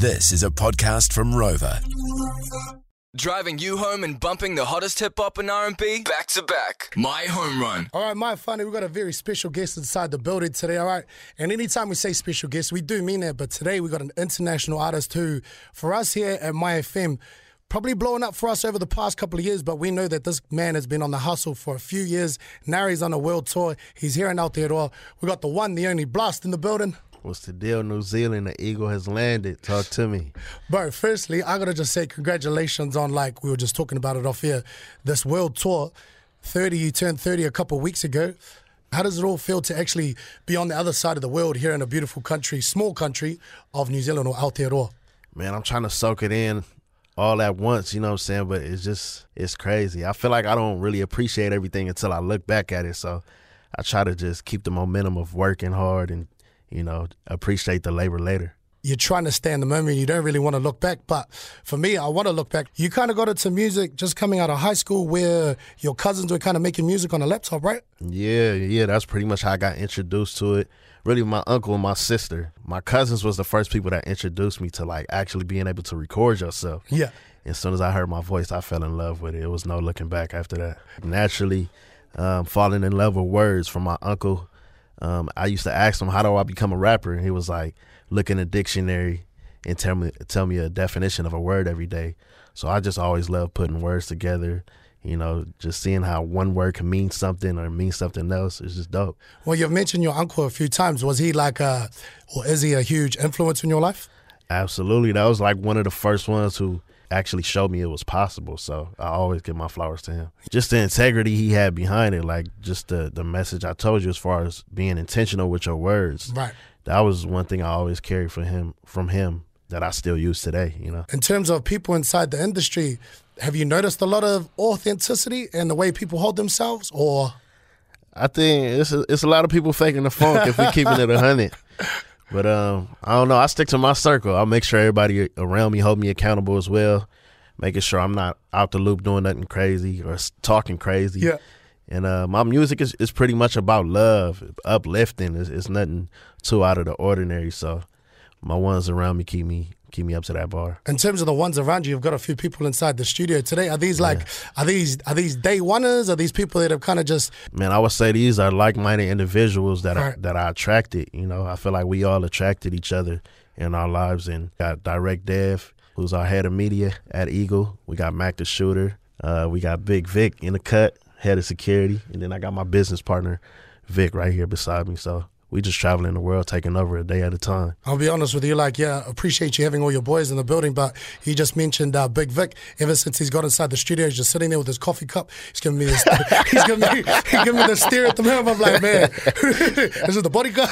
This is a podcast from Rova. Driving you home and bumping the hottest hip hop and R&B back to back. My home run. All right, my funny, we got a very special guest inside the building today. All right, and anytime we say special guest, we do mean that. But today we got an international artist who, for us here at Mai FM, probably blowing up for us over the past couple of years. But we know that this man has been on the hustle for a few years. Now he's on a world tour. He's here in Aotearoa. We got the one, the only Blxst in the building. What's the deal? New Zealand, the eagle has landed. Talk to me. Bro, firstly, I gotta just say congratulations on like we were just talking about it off here. This world tour, thirty, you turned thirty a couple of weeks ago. How does it all feel to actually be on the other side of the world here in a beautiful country, small country of New Zealand or Aotearoa? Man, I'm trying to soak it in all at once, you know what I'm saying? But it's just it's crazy. I feel like I don't really appreciate everything until I look back at it. So I try to just keep the momentum of working hard and you know, appreciate the labor later. You're trying to stay in the moment. You don't really want to look back. But for me, I want to look back. You kind of got into music just coming out of high school where your cousins were kind of making music on a laptop, right? Yeah, yeah. That's pretty much how I got introduced to it. Really, my uncle and my sister. My cousins was the first people that introduced me to like actually being able to record yourself. Yeah. As soon as I heard my voice, I fell in love with it. It was no looking back after that. Naturally, um, falling in love with words from my uncle um, I used to ask him, "How do I become a rapper?" And he was like, "Look in a dictionary and tell me tell me a definition of a word every day." So I just always love putting words together. You know, just seeing how one word can mean something or mean something else is just dope. Well, you've mentioned your uncle a few times. Was he like a, or is he a huge influence in your life? Absolutely. That was like one of the first ones who actually showed me it was possible. So I always give my flowers to him. Just the integrity he had behind it, like just the the message I told you as far as being intentional with your words. Right. That was one thing I always carried for him from him that I still use today, you know. In terms of people inside the industry, have you noticed a lot of authenticity in the way people hold themselves or I think it's a, it's a lot of people faking the funk if we're keeping it a hundred. But um, I don't know. I stick to my circle. I'll make sure everybody around me hold me accountable as well, making sure I'm not out the loop doing nothing crazy or talking crazy. Yeah. And uh, my music is, is pretty much about love, uplifting. It's, it's nothing too out of the ordinary. So my ones around me keep me keep me up to that bar. In terms of the ones around you, you've got a few people inside the studio today. Are these like are these are these day oneers? Are these people that have kind of just Man, I would say these are like minded individuals that Right. that I attracted. You know, I feel like we all attracted each other in our lives and got Direct Dev, who's our head of media at Evgle. We got Mac the Shooter. Uh, we got Big Vic in the cut, head of security. And then I got my business partner, Vic, right here beside me. So we just traveling the world, taking over a day at a time. I'll be honest with you, like, yeah, appreciate you having all your boys in the building, but he just mentioned uh, Big Vic. Ever since he's got inside the studio, he's just sitting there with his coffee cup. He's giving me this, he's giving me, he's giving me the stare at the moment. I'm like, man, this is the bodyguard?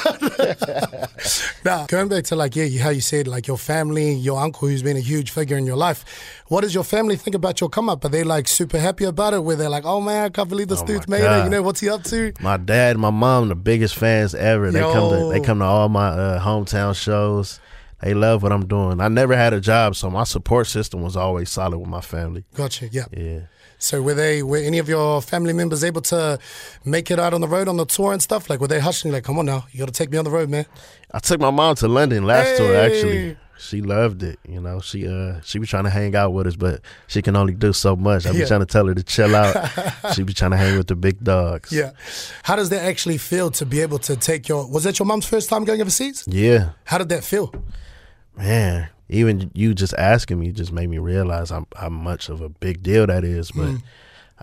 now, going back to like, yeah, how you said, like your family, your uncle who's been a huge figure in your life. What does your family think about your come up? Are they like super happy about it? Where they're like, oh man, I can't believe this Oh dude's made it. You know, what's he up to? My dad, and my mom, the biggest fans ever. They come to they come to all my uh, hometown shows. They love what I'm doing. I never had a job, so my support system was always solid with my family. Gotcha, yeah. Yeah. So were they were any of your family members able to make it out on the road on the tour and stuff? Like were they hustling like, come on now, you gotta take me on the road, man. I took my mom to London last tour actually. She loved it, you know. She uh she be trying to hang out with us, but she can only do so much. I be Yeah. trying to tell her to chill out. she be trying to hang with the big dogs. Yeah. How does that actually feel to be able to take your was that your mom's first time going overseas? Yeah. How did that feel? Man, even you just asking me just made me realize how, how much of a big deal that is. But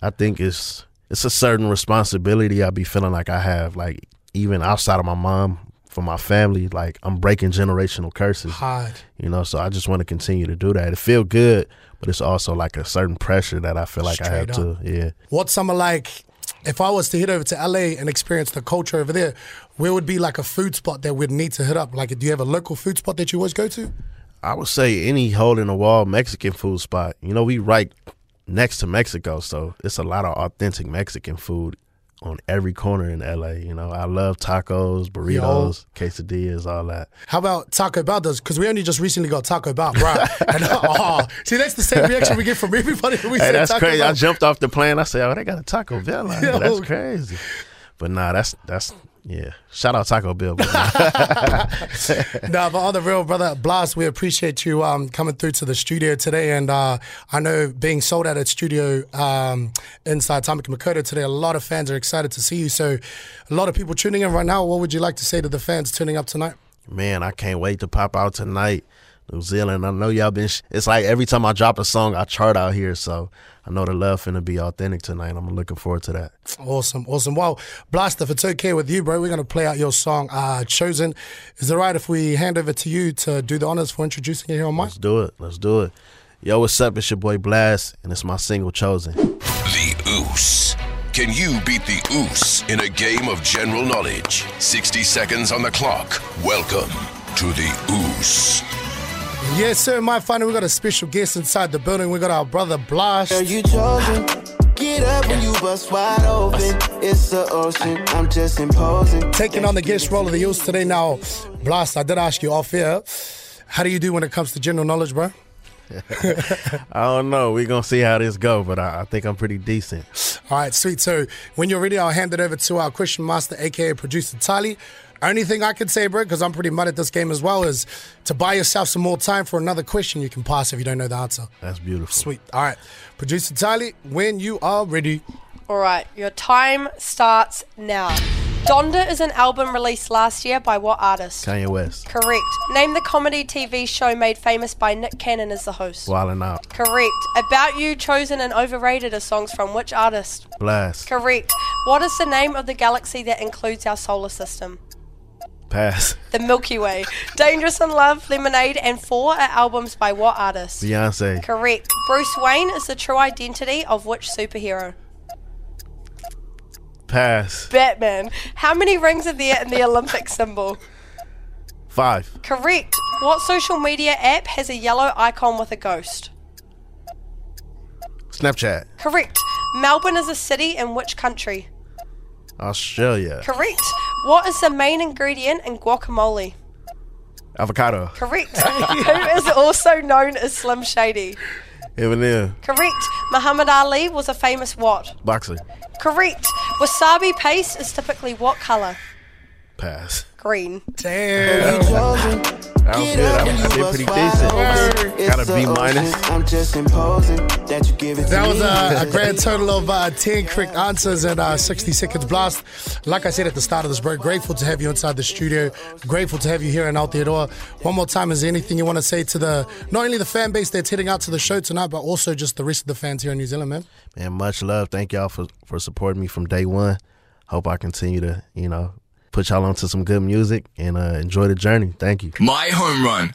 I think it's it's a certain responsibility I be feeling like I have, like even outside of my mom, for my family, like I'm breaking generational curses. Hard. You know, so I just want to continue to do that. It feel good, but it's also like a certain pressure that I feel like I have Straight to. Yeah. What's summer like if I was to head over to LA and experience the culture over there, where would be like a food spot that we'd need to hit up? Like do you have a local food spot that you always go to? I would say any hole in the wall Mexican food spot. You know, we right next to Mexico, so it's a lot of authentic Mexican food on every corner in LA. You know, I love tacos, burritos, quesadillas, all that. How about Taco Bell does? Because we only just recently got Taco Bell, right? and, oh, see, that's the same reaction we get from everybody. When we Hey, say that's Taco crazy. I jumped off the plane. I said, "Oh, they got a Taco Bell. Yo. That's crazy." But nah, that's that's Yeah. Shout out Taco Bell. bro. no, but on the real, brother, Blxst, we appreciate you um, coming through to the studio today. And uh, I know being sold out at studio um, inside Tamaki Makaurau today, a lot of fans are excited to see you. So, a lot of people tuning in right now. What would you like to say to the fans tuning up tonight? Man, I can't wait to pop out tonight. New Zealand. I know y'all been. Sh- it's like every time I drop a song, I chart out here. So I know the love finna be authentic tonight. I'm looking forward to that. Awesome, awesome. Well, Blxst, if it's okay with you, bro, we're going to play out your song, uh, Chosen. Is it right if we hand over to you to do the honors for introducing it here on mic? Let's do it. Let's do it. Yo, what's up? It's your boy Blxst, and it's my single Chosen. The Oos. Can you beat the Oos in a game of general knowledge? 60 seconds on the clock. Welcome to the Oos. Yes, sir. My final, we got a special guest inside the building. We got our brother Blxst. Girl, you chosen. Get up when you bust wide open. It's the ocean. I'm just imposing. Taking on the guest role of the youth today. Now, Blxst, I did ask you off air. How do you do when it comes to general knowledge, bro? I don't know. We're gonna see how this go, but I, I think I'm pretty decent. All right, sweet. So when you're ready, I'll hand it over to our question master, aka producer Tali. Only thing I can say, bro, because I'm pretty mud at this game as well, is to buy yourself some more time for another question you can pass if you don't know the answer. That's beautiful. Sweet. All right, producer Tali, when you are ready. All right, your time starts now. Donda is an album released last year by what artist? Kanye West, Correct. Name the comedy TV show made famous by Nick Cannon as the host. Wild 'N Out, Correct. About You, Chosen, and Overrated are songs from which artist? Blxst, Correct. What is the name of the galaxy that includes our solar system? Pass, The Milky Way. Dangerous in Love, Lemonade, and Four are albums by what artist? Beyonce, Correct. Bruce Wayne is the true identity of which superhero? Pass, Batman. How many rings are there in the Olympic symbol? Five, Correct. What social media app has a yellow icon with a ghost? Snapchat, Correct. Melbourne is a city in which country? Australia, Correct. What is the main ingredient in guacamole? Avocado, Correct. Who is also known as Slim Shady? Eminem, Correct. Muhammad Ali was a famous what? Boxer, Correct. Wasabi paste is typically what color? Pass. Green. Damn. Chosen. I was good. I, I did pretty decent. Got a B minus. I'm just imposing that you give it to That was me. a, a grand total of uh, 10 correct answers and uh, 60 seconds blast. Like I said at the start of this break, grateful to have you inside the studio. Grateful to have you here in Aotearoa. One more time, is there anything you want to say to the not only the fan base that's heading out to the show tonight, but also just the rest of the fans here in New Zealand, man? Man, much love. Thank y'all for, for supporting me from day one. Hope I continue to, you know, put y'all onto some good music and uh, enjoy the journey. Thank you. My home run.